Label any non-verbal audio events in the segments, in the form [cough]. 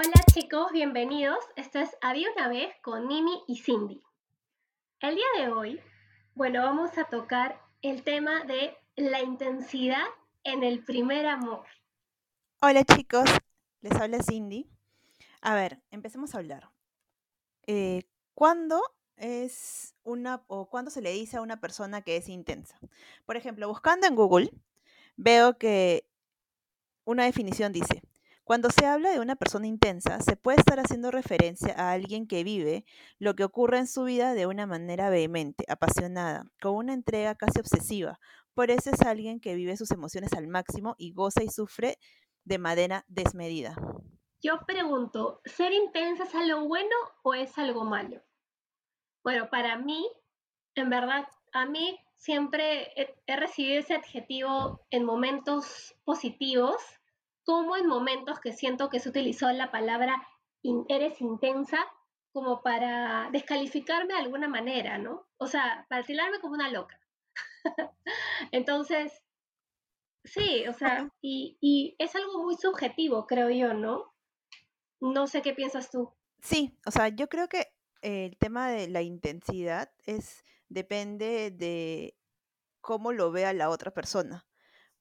Hola chicos, bienvenidos. Esto es Había una vez con Mimi y Cindy. El día de hoy, bueno, vamos a tocar el tema de la intensidad en el primer amor. Hola chicos, les habla Cindy. A ver, empecemos a hablar. Eh, ¿Cuándo es una o cuándo se le dice a una persona que es intensa? Por ejemplo, buscando en Google, veo que una definición dice, cuando se habla de una persona intensa, se puede estar haciendo referencia a alguien que vive lo que ocurre en su vida de una manera vehemente, apasionada, con una entrega casi obsesiva. Por eso es alguien que vive sus emociones al máximo y goza y sufre de manera desmedida. Yo pregunto, ¿ser intensa es algo bueno o es algo malo? Bueno, para mí, en verdad, a mí siempre he, he recibido ese adjetivo en momentos positivos, como en momentos que siento que se utilizó la palabra in- eres intensa como para descalificarme de alguna manera, ¿no? O sea, para tildarme como una loca. [laughs] Entonces, sí, o sea, y, y es algo muy subjetivo, creo yo, ¿no? No sé qué piensas tú. Sí, o sea, yo creo que el tema de la intensidad es depende de cómo lo vea la otra persona.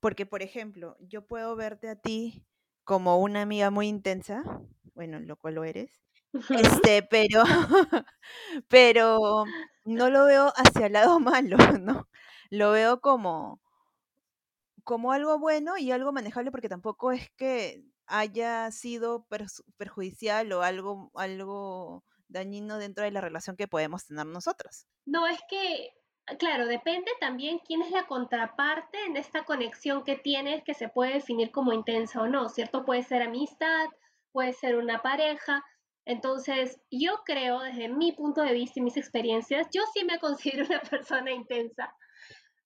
Porque, por ejemplo, yo puedo verte a ti como una amiga muy intensa, bueno, lo cual lo eres, este, pero, [laughs] pero no lo veo hacia el lado [laughs] malo, ¿no? Lo veo como, como algo bueno y algo manejable porque tampoco es que haya sido perjudicial o algo, algo dañino dentro de la relación que podemos tener nosotros. No, es que, claro, depende también quién es la contraparte en esta conexión que tienes que se puede definir como intensa o no, ¿cierto? Puede ser amistad, puede ser una pareja. Entonces, yo creo, desde mi punto de vista y mis experiencias, yo sí me [laughs] considero una persona intensa,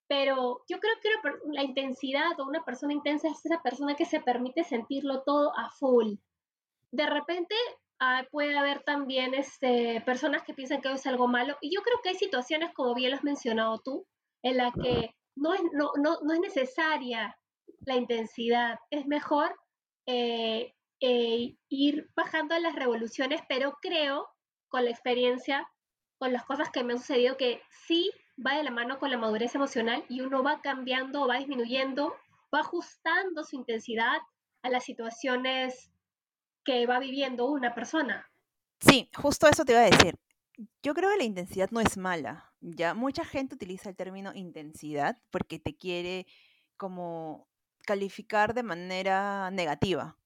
pero yo creo que la intensidad o una persona intensa es esa persona que se permite sentirlo todo a full de repente ah, puede haber también este, personas que piensan que es algo malo. Y yo creo que hay situaciones, como bien lo has mencionado tú, en la que no es, no, no, no es necesaria la intensidad. Es mejor eh, eh, ir bajando las revoluciones, pero creo, con la experiencia, con las cosas que me han sucedido, que sí va de la mano con la madurez emocional y uno va cambiando, va disminuyendo, va ajustando su intensidad a las situaciones que va viviendo una persona. Sí, justo eso te iba a decir. Yo creo que la intensidad no es mala, ¿ya? Mucha gente utiliza el término intensidad porque te quiere como calificar de manera negativa.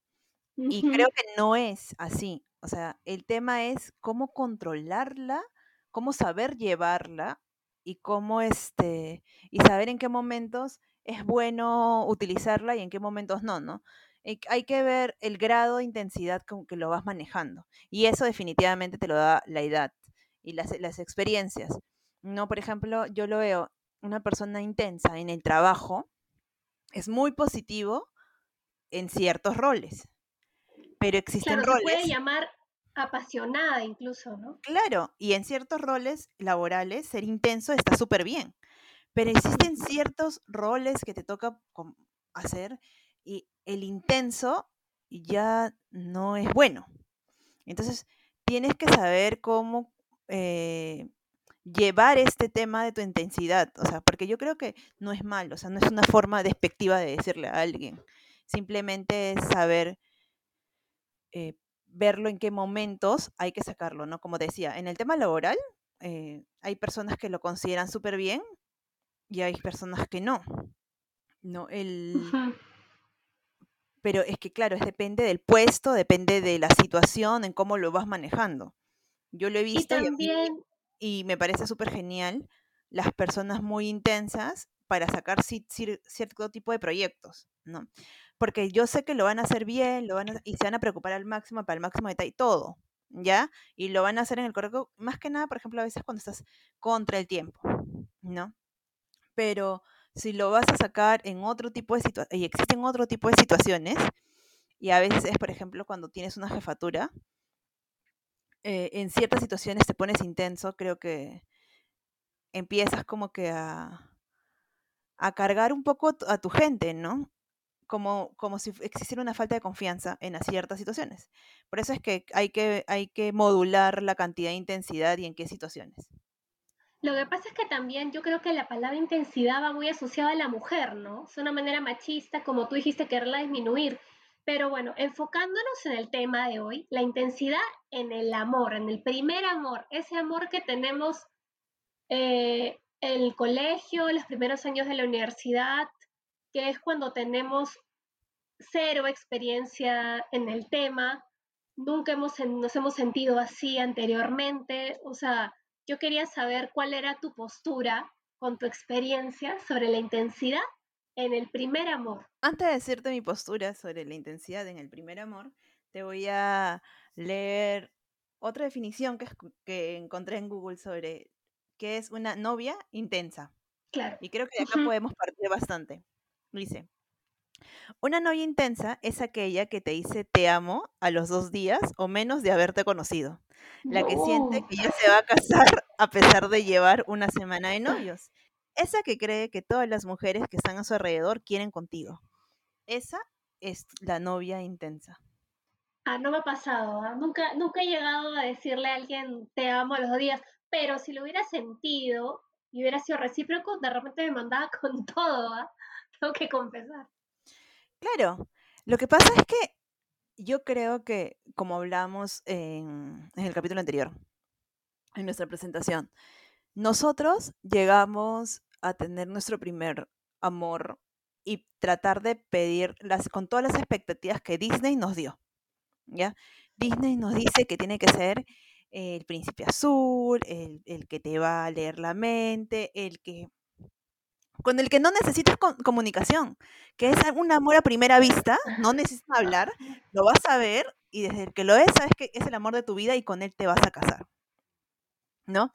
Y creo que no es así. O sea, el tema es cómo controlarla, cómo saber llevarla y cómo este, y saber en qué momentos es bueno utilizarla y en qué momentos no, ¿no? Hay que ver el grado de intensidad con que lo vas manejando. Y eso definitivamente te lo da la edad y las, las experiencias. No, por ejemplo, yo lo veo, una persona intensa en el trabajo es muy positivo en ciertos roles, pero existen Claro, se puede roles llamar apasionada incluso, ¿no? Claro, y en ciertos roles laborales ser intenso está súper bien, pero existen ciertos roles que te toca hacer y el intenso ya no es bueno. Entonces, tienes que saber cómo eh, llevar este tema de tu intensidad, o sea, porque yo creo que no es malo, o sea, no es una forma despectiva de decirle a alguien, simplemente es saber eh, verlo en qué momentos hay que sacarlo, ¿no? Como decía, en el tema laboral, eh, hay personas que lo consideran súper bien y hay personas que no, ¿no? El. Pero es que, claro, es depende del puesto, depende de la situación, en cómo lo vas manejando. Yo lo he visto y también, y me parece súper genial las personas muy intensas para sacar cierto tipo de proyectos, ¿no? Porque yo sé que lo van a hacer bien, lo van a, y se van a preocupar al máximo, para el máximo detalle, todo, ¿ya? Y lo van a hacer en el correcto, más que nada, por ejemplo, a veces cuando estás contra el tiempo, ¿no? Pero si lo vas a sacar en otro tipo de situaciones, y existen otro tipo de situaciones, y a veces es, por ejemplo, cuando tienes una jefatura, eh, en ciertas situaciones te pones intenso, creo que empiezas como que a, a cargar un poco a tu a tu gente, ¿no? como, como si existiera una falta de confianza en ciertas situaciones. Por eso es que hay, que hay que modular la cantidad de intensidad y en qué situaciones. Lo que pasa es que también yo creo que la palabra intensidad va muy asociada a la mujer, ¿no? Es una manera machista, como tú dijiste, quererla disminuir. Pero bueno, enfocándonos en el tema de hoy, la intensidad en el amor, en el primer amor, ese amor que tenemos eh, en el colegio, los primeros años de la universidad, que es cuando tenemos cero experiencia en el tema, nunca hemos, nos hemos sentido así anteriormente, o sea, yo quería saber cuál era tu postura con tu experiencia sobre la intensidad en el primer amor. Antes de decirte mi postura sobre la intensidad en el primer amor, te voy a leer otra definición que, que encontré en Google sobre qué es una novia intensa. Claro. Y creo que de acá podemos partir bastante. Dice, una novia intensa es aquella que te dice te amo a los dos días o menos de haberte conocido. La que siente que ya se va a casar [laughs] a pesar de llevar una semana de novios. Esa que cree que todas las mujeres que están a su alrededor quieren contigo. Esa es la novia intensa. Ah, no me ha pasado. ¿ah? Nunca, nunca he llegado a decirle a alguien te amo a los dos días, pero si lo hubiera sentido y hubiera sido recíproco, de repente me mandaba [laughs] con todo. ¿ah? Tengo que confesar. Claro, lo que pasa es que yo creo que, como hablamos en, el capítulo anterior, en nuestra presentación, nosotros llegamos a tener nuestro primer amor y tratar de pedir las, con todas las expectativas que Disney nos dio. ¿ya? Disney nos dice que tiene que ser el príncipe azul, el, el que te va a leer la mente, el que con el que no necesitas comunicación, que es un amor a primera vista, no [laughs] necesitas hablar, lo vas a ver y desde que lo es, sabes que es el amor de tu vida y con él te vas a casar. ¿No?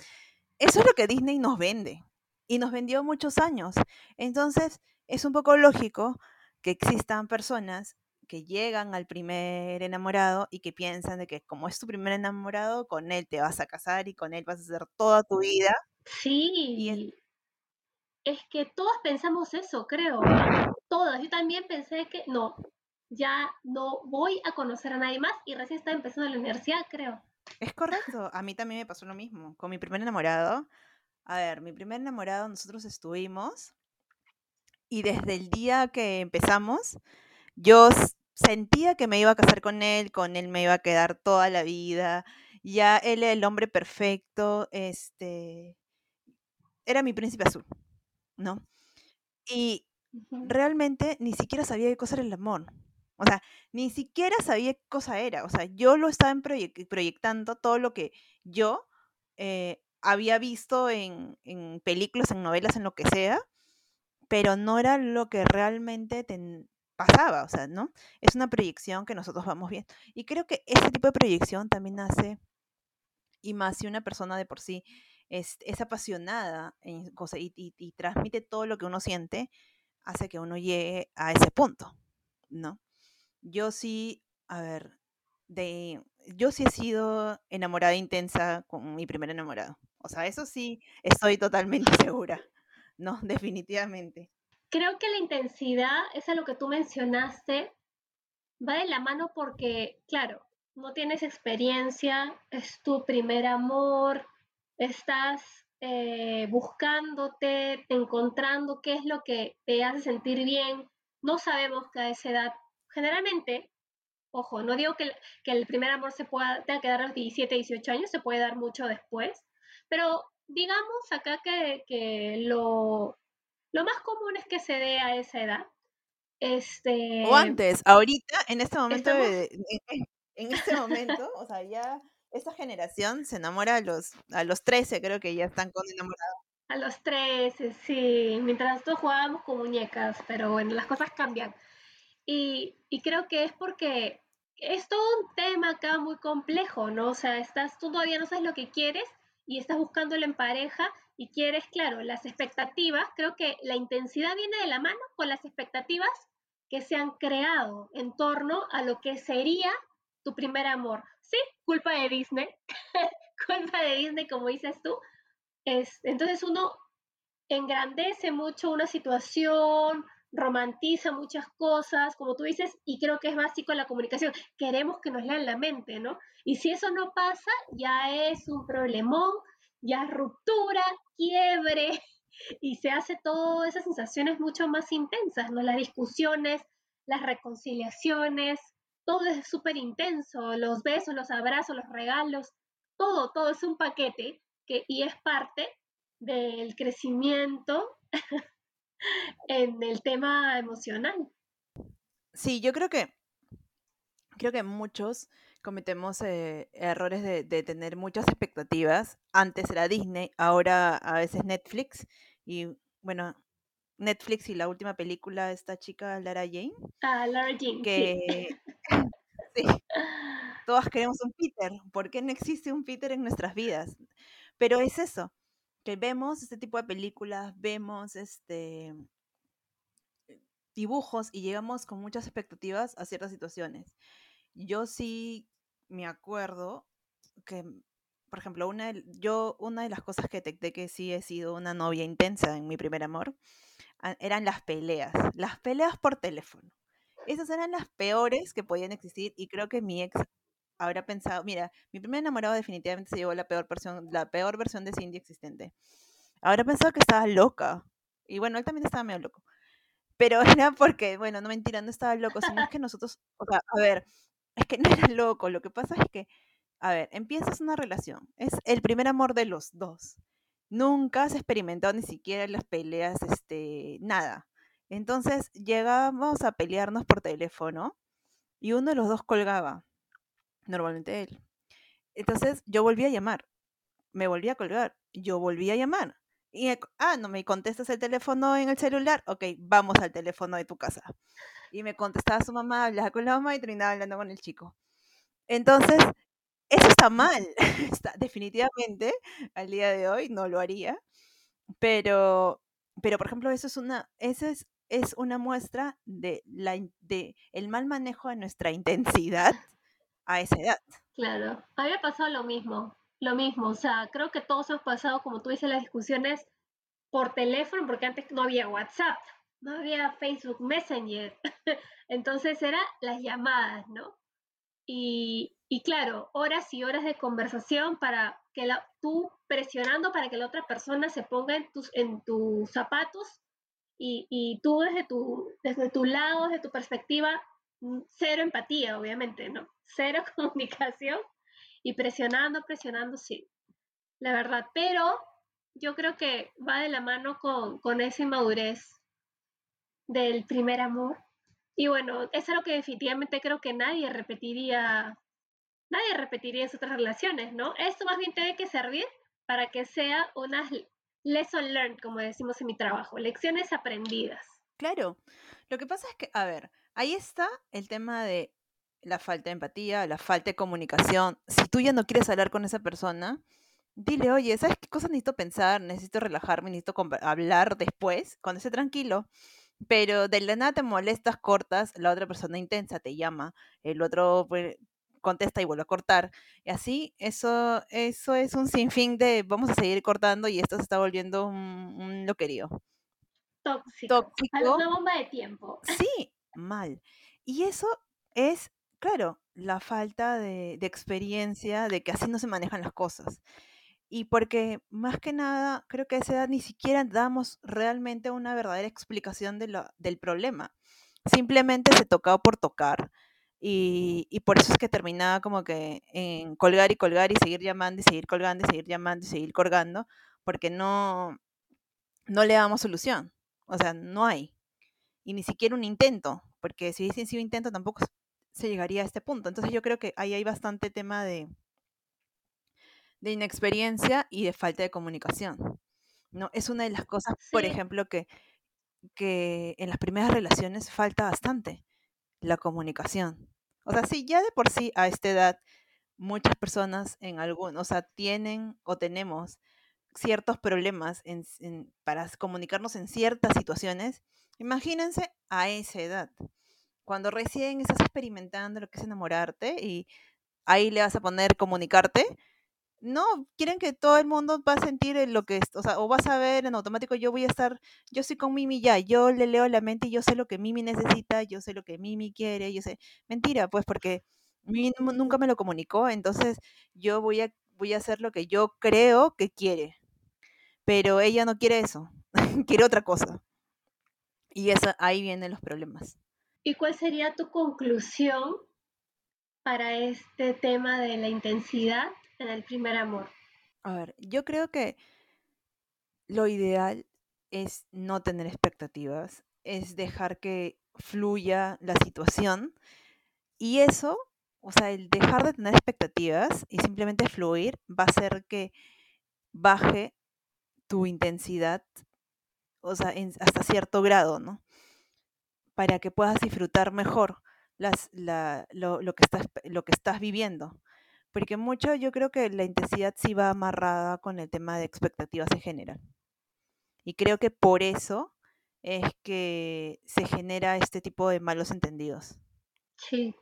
Eso es lo que Disney nos vende y nos vendió muchos años. Entonces, es un poco lógico que existan personas que llegan al primer enamorado y que piensan de que como es tu primer enamorado, con él te vas a casar y con él vas a hacer toda tu vida. Sí. Es que todos pensamos eso, creo. Todas. Yo también pensé que no, ya no voy a conocer a nadie más y recién estaba empezando la universidad, creo. Es correcto. A mí también me pasó lo mismo. Con mi primer enamorado. A ver, mi primer enamorado nosotros estuvimos y desde el día que empezamos, yo sentía que me iba a casar con él, con él me iba a quedar toda la vida. Ya él era el hombre perfecto, este era mi príncipe azul. ¿No? Y realmente ni siquiera sabía qué cosa era el amor. O sea, ni siquiera sabía qué cosa era. O sea, yo lo estaba proyectando todo lo que yo eh, había visto en, películas, en novelas, en lo que sea, pero no era lo que realmente pasaba, o sea, ¿no? Es una proyección que nosotros vamos bien. Y creo que ese tipo de proyección también hace, y más si una persona de por sí es, apasionada en cosas y, transmite todo lo que uno siente, hace que uno llegue a ese punto, ¿no? Yo sí, a ver, de, yo sí he sido enamorada intensa con mi primer enamorado. O sea, eso sí, estoy totalmente [laughs] segura, ¿no? Definitivamente. Creo que la intensidad, es a lo que tú mencionaste, va de la mano porque, claro, no tienes experiencia, es tu primer amor, estás eh, buscándote, encontrando qué es lo que te hace sentir bien. No sabemos que a esa edad, generalmente, ojo, no digo que, el primer amor se pueda tenga que dar a los 17, 18 años, se puede dar mucho después, pero digamos acá que, lo, lo más común es que se dé a esa edad. Este, o antes, ahorita, en este momento, en, este momento, o sea, ya esta generación se enamora a los, a los 13, creo que ya están con enamorados. A los 13, sí. Mientras nosotros jugábamos con muñecas, pero bueno, las cosas cambian. Y, y, creo que es porque es todo un tema acá muy complejo, ¿no? O sea, estás, tú todavía no sabes lo que quieres y estás buscándolo en pareja y quieres, claro, las expectativas. Creo que la intensidad viene de la mano con las expectativas que se han creado en torno a lo que sería tu primer amor sí, culpa de Disney, [laughs] culpa de Disney, como dices tú. Es, entonces uno engrandece mucho una situación, romantiza muchas cosas, como tú dices, y creo que es básico la comunicación. Queremos que nos lean la mente, ¿no? Y si eso no pasa, ya es un problemón, ya es ruptura, quiebre, [laughs] y se hace todas esas sensaciones mucho más intensas, ¿no? Las discusiones, las reconciliaciones, todo es súper intenso, los besos, los abrazos, los regalos, todo, todo es un paquete que, y es parte del crecimiento [laughs] en el tema emocional. Sí, yo creo que creo que muchos cometemos eh, errores de, de, tener muchas expectativas. Antes era Disney, ahora a veces Netflix. Y bueno, Netflix y la última película, esta chica Lara Jane. Ah, Lara Jane. Que [laughs] [laughs] sí. Todas queremos un Peter. ¿Por qué no existe un Peter en nuestras vidas? Pero es eso, que vemos este tipo de películas, vemos este dibujos y llegamos con muchas expectativas a ciertas situaciones. Yo sí me acuerdo que, por ejemplo, una de, yo, una de las cosas que detecté que sí he sido una novia intensa en mi primer amor eran las peleas, las peleas por teléfono. Esas eran las peores que podían existir y creo que mi ex habrá pensado, mira, mi primer enamorado definitivamente se llevó la peor versión, la peor versión de Cindy existente. Habrá pensado que estaba loca. Y bueno, él también estaba medio loco. Pero [laughs] era porque, bueno, no mentira, no estaba loco, sino es que [laughs] nosotros, o sea, a ver, es que [laughs] no era loco, lo que pasa es que, a ver, empiezas una relación, es el primer amor de los dos. Nunca has experimentado ni siquiera las peleas, este, nada. Entonces llegábamos a pelearnos por teléfono y uno de los dos colgaba, normalmente él. Entonces yo volví a llamar, me volví a colgar, yo volví a llamar. Y, ah, no me contestas el teléfono en el celular, ok, vamos al teléfono de tu casa. Y me contestaba su mamá, hablaba con la mamá y terminaba hablando con el chico. Entonces, eso está mal. [laughs] Está, definitivamente, al día de hoy no lo haría. Pero, pero por ejemplo, eso es una, esa es, es una muestra de, la, de el mal manejo de nuestra intensidad a esa edad. Claro, había pasado lo mismo, lo mismo, o sea, creo que todos hemos pasado, como tú dices, las discusiones por teléfono, porque antes no había WhatsApp, no había Facebook Messenger, [laughs] entonces eran las llamadas, ¿no? Y, y claro, horas y horas de conversación para que la, tú presionando para que la otra persona se ponga en tus, en tus zapatos y, y tú desde tu, desde tu lado, desde tu perspectiva, mm, cero empatía, obviamente, ¿no? [laughs] Cero [laughs] comunicación y presionando, presionando, sí, la verdad. Pero yo creo que va de la mano con, con esa inmadurez del primer amor. Y bueno, eso es lo que definitivamente creo que nadie repetiría nadie repetiría esas otras relaciones, ¿no? Esto más bien tiene que servir para que sea una lesson learned, como decimos en mi trabajo, lecciones aprendidas. Claro, lo que pasa es que, a ver, ahí está el tema de la falta de empatía, la falta de comunicación. Si tú ya no quieres hablar con esa persona, dile, oye, ¿sabes qué cosa necesito pensar? Necesito relajarme, necesito hablar después, cuando esté tranquilo. Pero de la nada te molestas, cortas, la otra persona intensa te llama, el otro pues, contesta y vuelve a cortar. Y así, eso, eso es un sinfín de vamos a seguir cortando y esto se está volviendo un, un loquerío. Tóxico. Tóxico. Una bomba de tiempo. Sí, [laughs] mal. Y eso es, claro, la falta de, de, experiencia, de que así no se manejan las cosas. Y porque más que nada, creo que a esa edad ni siquiera damos realmente una verdadera explicación de lo, del problema. Simplemente se tocaba por tocar y, por eso es que terminaba como que en colgar y colgar y seguir llamando y seguir colgando y seguir llamando y seguir colgando, porque no, no le damos solución. O sea, no hay. Y ni siquiera un intento, porque si hubiese sido intento tampoco se llegaría a este punto. Entonces yo creo que ahí hay bastante tema de, de inexperiencia y de falta de comunicación. ¿no? Es una de las cosas, por ejemplo, que, que en las primeras relaciones falta bastante la comunicación. O sea, sí, ya de por sí a esta edad muchas personas en algún, o sea, tienen o tenemos ciertos problemas para comunicarnos en ciertas situaciones. Imagínense a esa edad, cuando recién estás experimentando lo que es enamorarte y ahí le vas a poner comunicarte, no, quieren que todo el mundo va a sentir lo que es, o sea, o vas a ver en automático, yo voy a estar, yo estoy con Mimi ya, yo le leo la mente y yo sé lo que Mimi necesita, yo sé lo que Mimi quiere, yo sé, mentira, pues porque Mimi nu- nunca me lo comunicó, entonces yo voy a, voy a hacer lo que yo creo que quiere, pero ella no quiere eso, [laughs] quiere otra cosa, y eso, ahí vienen los problemas. ¿Y cuál sería tu conclusión para este tema de la intensidad en el primer amor? A ver, yo creo que lo ideal es no tener expectativas, es dejar que fluya la situación y eso, o sea, el dejar de tener expectativas y simplemente fluir va a hacer que baje tu intensidad, o sea, en- hasta cierto grado, ¿no? Para que puedas disfrutar mejor las, la- lo, lo que estás, lo que estás viviendo. Porque mucho yo creo que la intensidad sí va amarrada con el tema de expectativas en general. Y creo que por eso es que se genera este tipo de malos entendidos. Sí,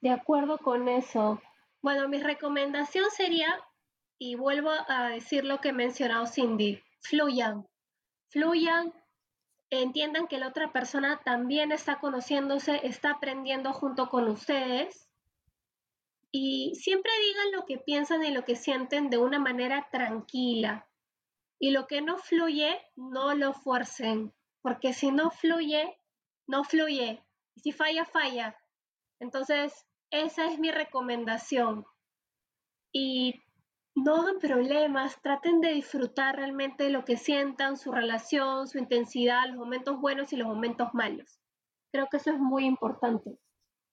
de acuerdo con eso. Bueno, mi recomendación sería, y vuelvo a decir lo que he mencionado Cindy, fluyan, fluyan, entiendan que la otra persona también está conociéndose, está aprendiendo junto con ustedes y siempre digan lo que piensan y lo que sienten de una manera tranquila. Y lo que no fluye, no lo fuercen, porque si no fluye, no fluye. Y si falla, falla. Entonces, esa es mi recomendación. Y no hagan problemas, traten de disfrutar realmente lo que sientan, su relación, su intensidad, los momentos buenos y los momentos malos. Creo que eso es muy importante.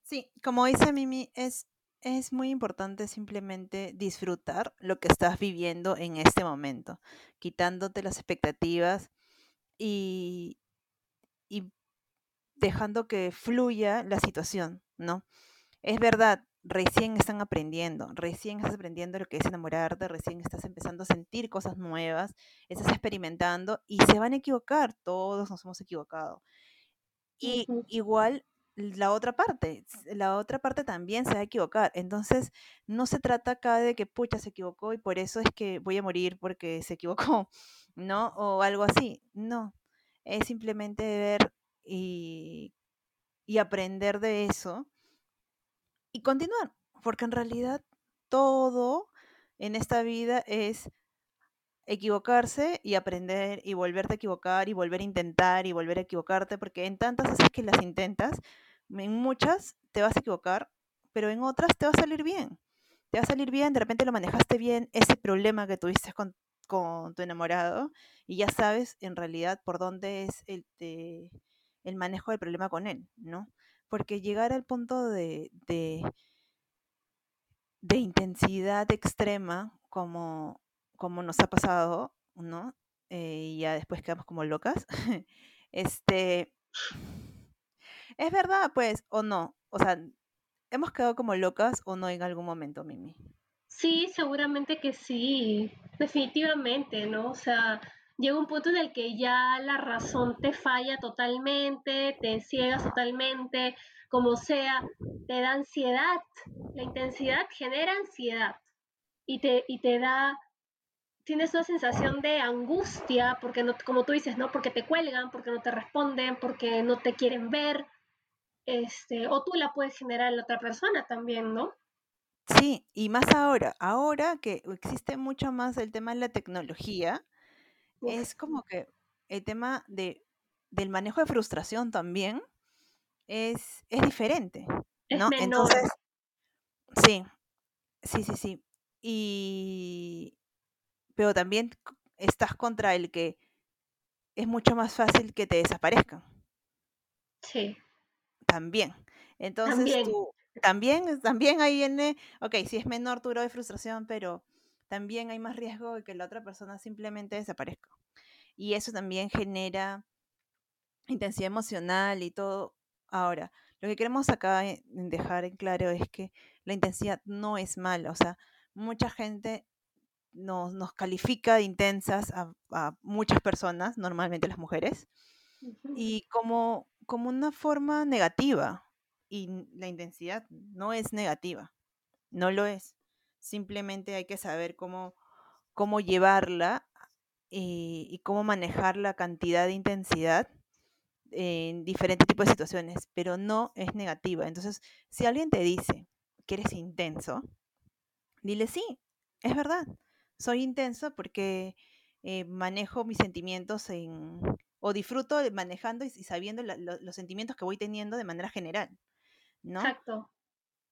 Sí, como dice Mimi, es, es muy importante simplemente disfrutar lo que estás viviendo en este momento, quitándote las expectativas y, y dejando que fluya la situación, ¿no? Es verdad, recién están aprendiendo, recién estás aprendiendo lo que es enamorarte, recién estás empezando a sentir cosas nuevas, estás experimentando y se van a equivocar, todos nos hemos equivocado. Y igual la otra parte, la otra parte también se va a equivocar. Entonces, no se trata acá de que pucha se equivocó y por eso es que voy a morir porque se equivocó, [laughs] ¿no? O algo así. No, es simplemente ver y, y aprender de eso y continuar, porque en realidad todo en esta vida es equivocarse y aprender y volverte a equivocar y volver a intentar y volver a equivocarte, porque en tantas veces que las intentas, en muchas te vas a equivocar, pero en otras te va a salir bien. Te va a salir bien, de repente lo manejaste bien, ese problema que tuviste con, con tu enamorado, y ya sabes en realidad por dónde es el, te- el manejo del problema con él, ¿no? Porque llegar al punto de de intensidad extrema, como, como nos ha pasado, ¿no? Eh, y ya después quedamos como locas. [laughs] este, es verdad, pues, o no. O sea, hemos quedado como locas o no en algún momento, Mimi. Sí, seguramente que sí, definitivamente, ¿no? O sea, llega un punto en el que ya la razón te falla totalmente, te ciegas totalmente, como sea, te da ansiedad. La intensidad genera ansiedad y te, y te da, tienes una sensación de angustia, porque no, como tú dices, ¿no? Porque te cuelgan, porque no te responden, porque no te quieren ver, este, o tú la puedes generar en la otra persona también, ¿no? Sí, y más ahora, ahora que existe mucho más el tema de la tecnología, Uf, es como que el tema de, del manejo de frustración también es, es diferente, es ¿no? Entonces, sí, sí, sí, sí. Y, pero también estás contra el que es mucho más fácil que te desaparezcan, Sí, también. Entonces también. tú, también, también ahí viene, ok, si es menor tu grado de frustración, pero también hay más riesgo de que la otra persona simplemente desaparezca. Y eso también genera intensidad emocional y todo. Ahora, lo que queremos acá dejar en claro es que la intensidad no es mala, o sea, mucha gente nos, nos califica de intensas a, a muchas personas, normalmente las mujeres, y como, como una forma negativa. Y la intensidad no es negativa, no lo es. simplemente hay que saber cómo, cómo llevarla y, y cómo manejar la cantidad de intensidad en diferentes tipos de situaciones, pero no es negativa. Entonces, si alguien te dice que eres intenso, dile sí, es verdad, soy intenso porque eh, manejo mis sentimientos en, o disfruto manejando y, sabiendo la- lo- los sentimientos que voy teniendo de manera general, ¿no? Exacto.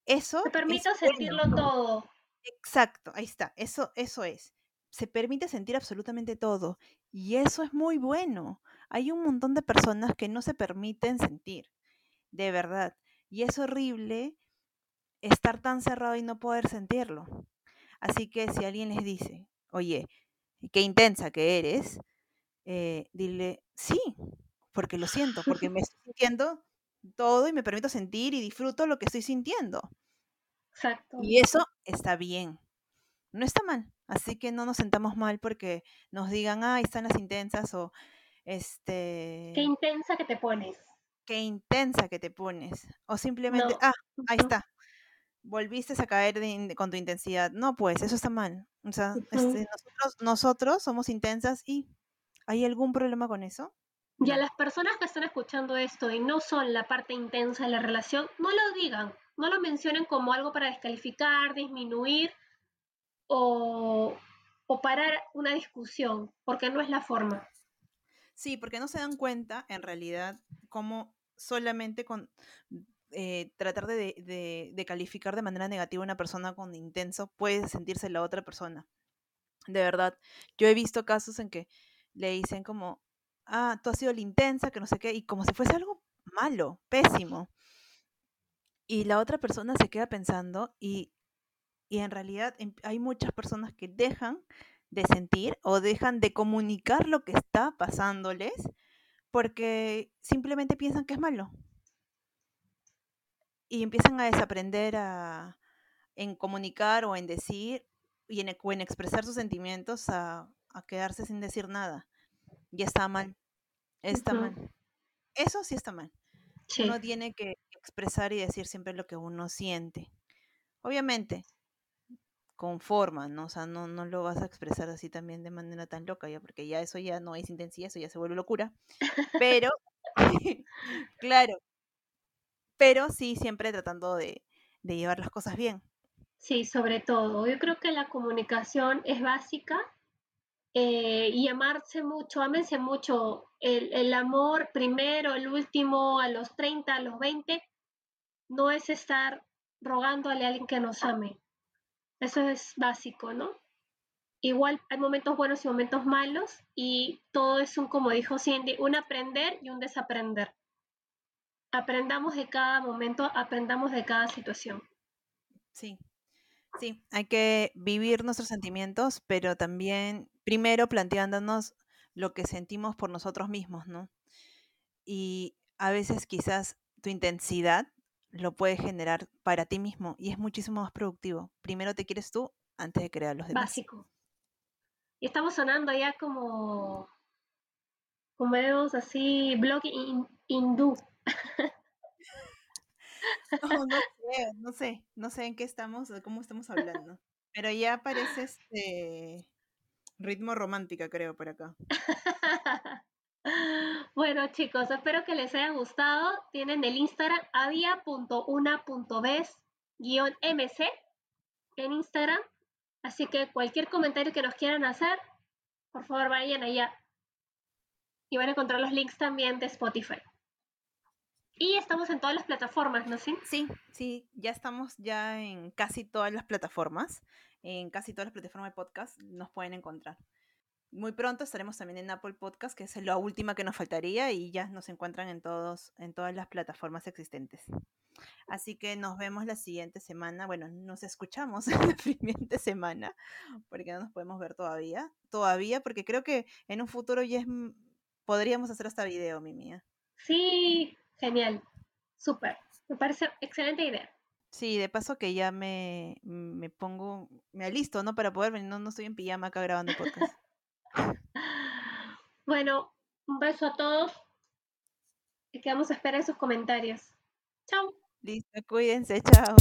Eso Te es permito bueno. sentirlo todo. Exacto, ahí está, eso, eso es. Se permite sentir absolutamente todo y eso es muy bueno. Hay un montón de personas que no se permiten sentir, de verdad. Y es horrible estar tan cerrado y no poder sentirlo. Así que si alguien les dice, oye, qué intensa que eres, eh, dile, sí, porque lo siento, porque me estoy sintiendo todo y me permito sentir y disfruto lo que estoy sintiendo. Exacto. Y eso está bien, no está mal. Así que no nos sentamos mal porque nos digan, ah, están las intensas o Qué este, intensa que te pones. qué intensa que te pones. O simplemente, No. ah, ahí está, volviste a caer de con tu intensidad. No, pues eso está mal. O sea, este, nosotros, nosotros somos intensas y ¿hay algún problema con eso? Y a las personas que están escuchando esto y no son la parte intensa de la relación, no lo digan, no lo mencionen como algo para descalificar, disminuir o, o parar una discusión, porque no es la forma. Sí, porque no se dan cuenta, en realidad, cómo solamente con eh, tratar de, calificar de manera negativa a una persona con intenso puede sentirse la otra persona. De verdad, yo he visto casos en que le dicen como, ah, tú has sido la intensa, que no sé qué, y como si fuese algo malo, pésimo. Y la otra persona se queda pensando y, y en realidad em- hay muchas personas que dejan de sentir o dejan de comunicar lo que está pasándoles porque simplemente piensan que es malo y empiezan a desaprender a, en comunicar o en decir y en, e- o en expresar sus sentimientos a, a quedarse sin decir nada. Y está mal, está mal. Eso sí está mal. Sí, Uno tiene que expresar y decir siempre lo que uno siente. Obviamente, con forma, ¿no? O sea, no, no lo vas a expresar así también de manera tan loca, ya, porque ya eso ya no es intensidad, eso ya se vuelve locura. Pero, [laughs] claro, pero sí siempre tratando de, llevar las cosas bien. sí, sobre todo. Yo creo que la comunicación es básica eh, y amarse mucho, ámense mucho. El, el amor primero, el último, a los 30, a los 20, no es estar rogándole a alguien que nos ame. Eso es básico, ¿no? Igual hay momentos buenos y momentos malos y todo es un, como dijo Cindy, un aprender y un desaprender. Aprendamos de cada momento, aprendamos de cada situación. Sí, sí, hay que vivir nuestros sentimientos, pero también primero planteándonos lo que sentimos por nosotros mismos, ¿no? Y a veces quizás tu intensidad lo puedes generar para ti mismo y es muchísimo más productivo. Primero te quieres tú antes de crear los demás. Básico. Y estamos sonando ya como, como vemos así, blog in- hindú. No, sé, no sé, en qué estamos, de cómo estamos hablando. Pero ya parece este ritmo romántica, creo, por acá. [laughs] bueno chicos, espero que les haya gustado. Tienen el Instagram avia.una.ves-mc en Instagram. Así que cualquier comentario que nos quieran hacer, por favor vayan allá. Y van a encontrar los links también de Spotify. Y estamos en todas las plataformas, ¿no? ¿Sí? Sí, sí, ya estamos ya en casi todas las plataformas, en casi todas las plataformas de podcast nos pueden encontrar. Muy pronto estaremos también en Apple Podcast, que es la última que nos faltaría y ya nos encuentran en todos en todas las plataformas existentes. Así que nos vemos la siguiente semana. Bueno, nos escuchamos [laughs] la siguiente semana, porque no nos podemos ver todavía. Todavía, porque creo que en un futuro ya es, podríamos hacer hasta video, mi mía. Sí, genial. Súper. Me parece excelente idea. Sí, de paso que ya me, me pongo, me alisto, ¿no? Para poder venir, no, no estoy en pijama acá grabando podcast. [laughs] [laughs] Bueno, un beso a todos y quedamos a esperar sus comentarios. Chao. Listo, cuídense, chao.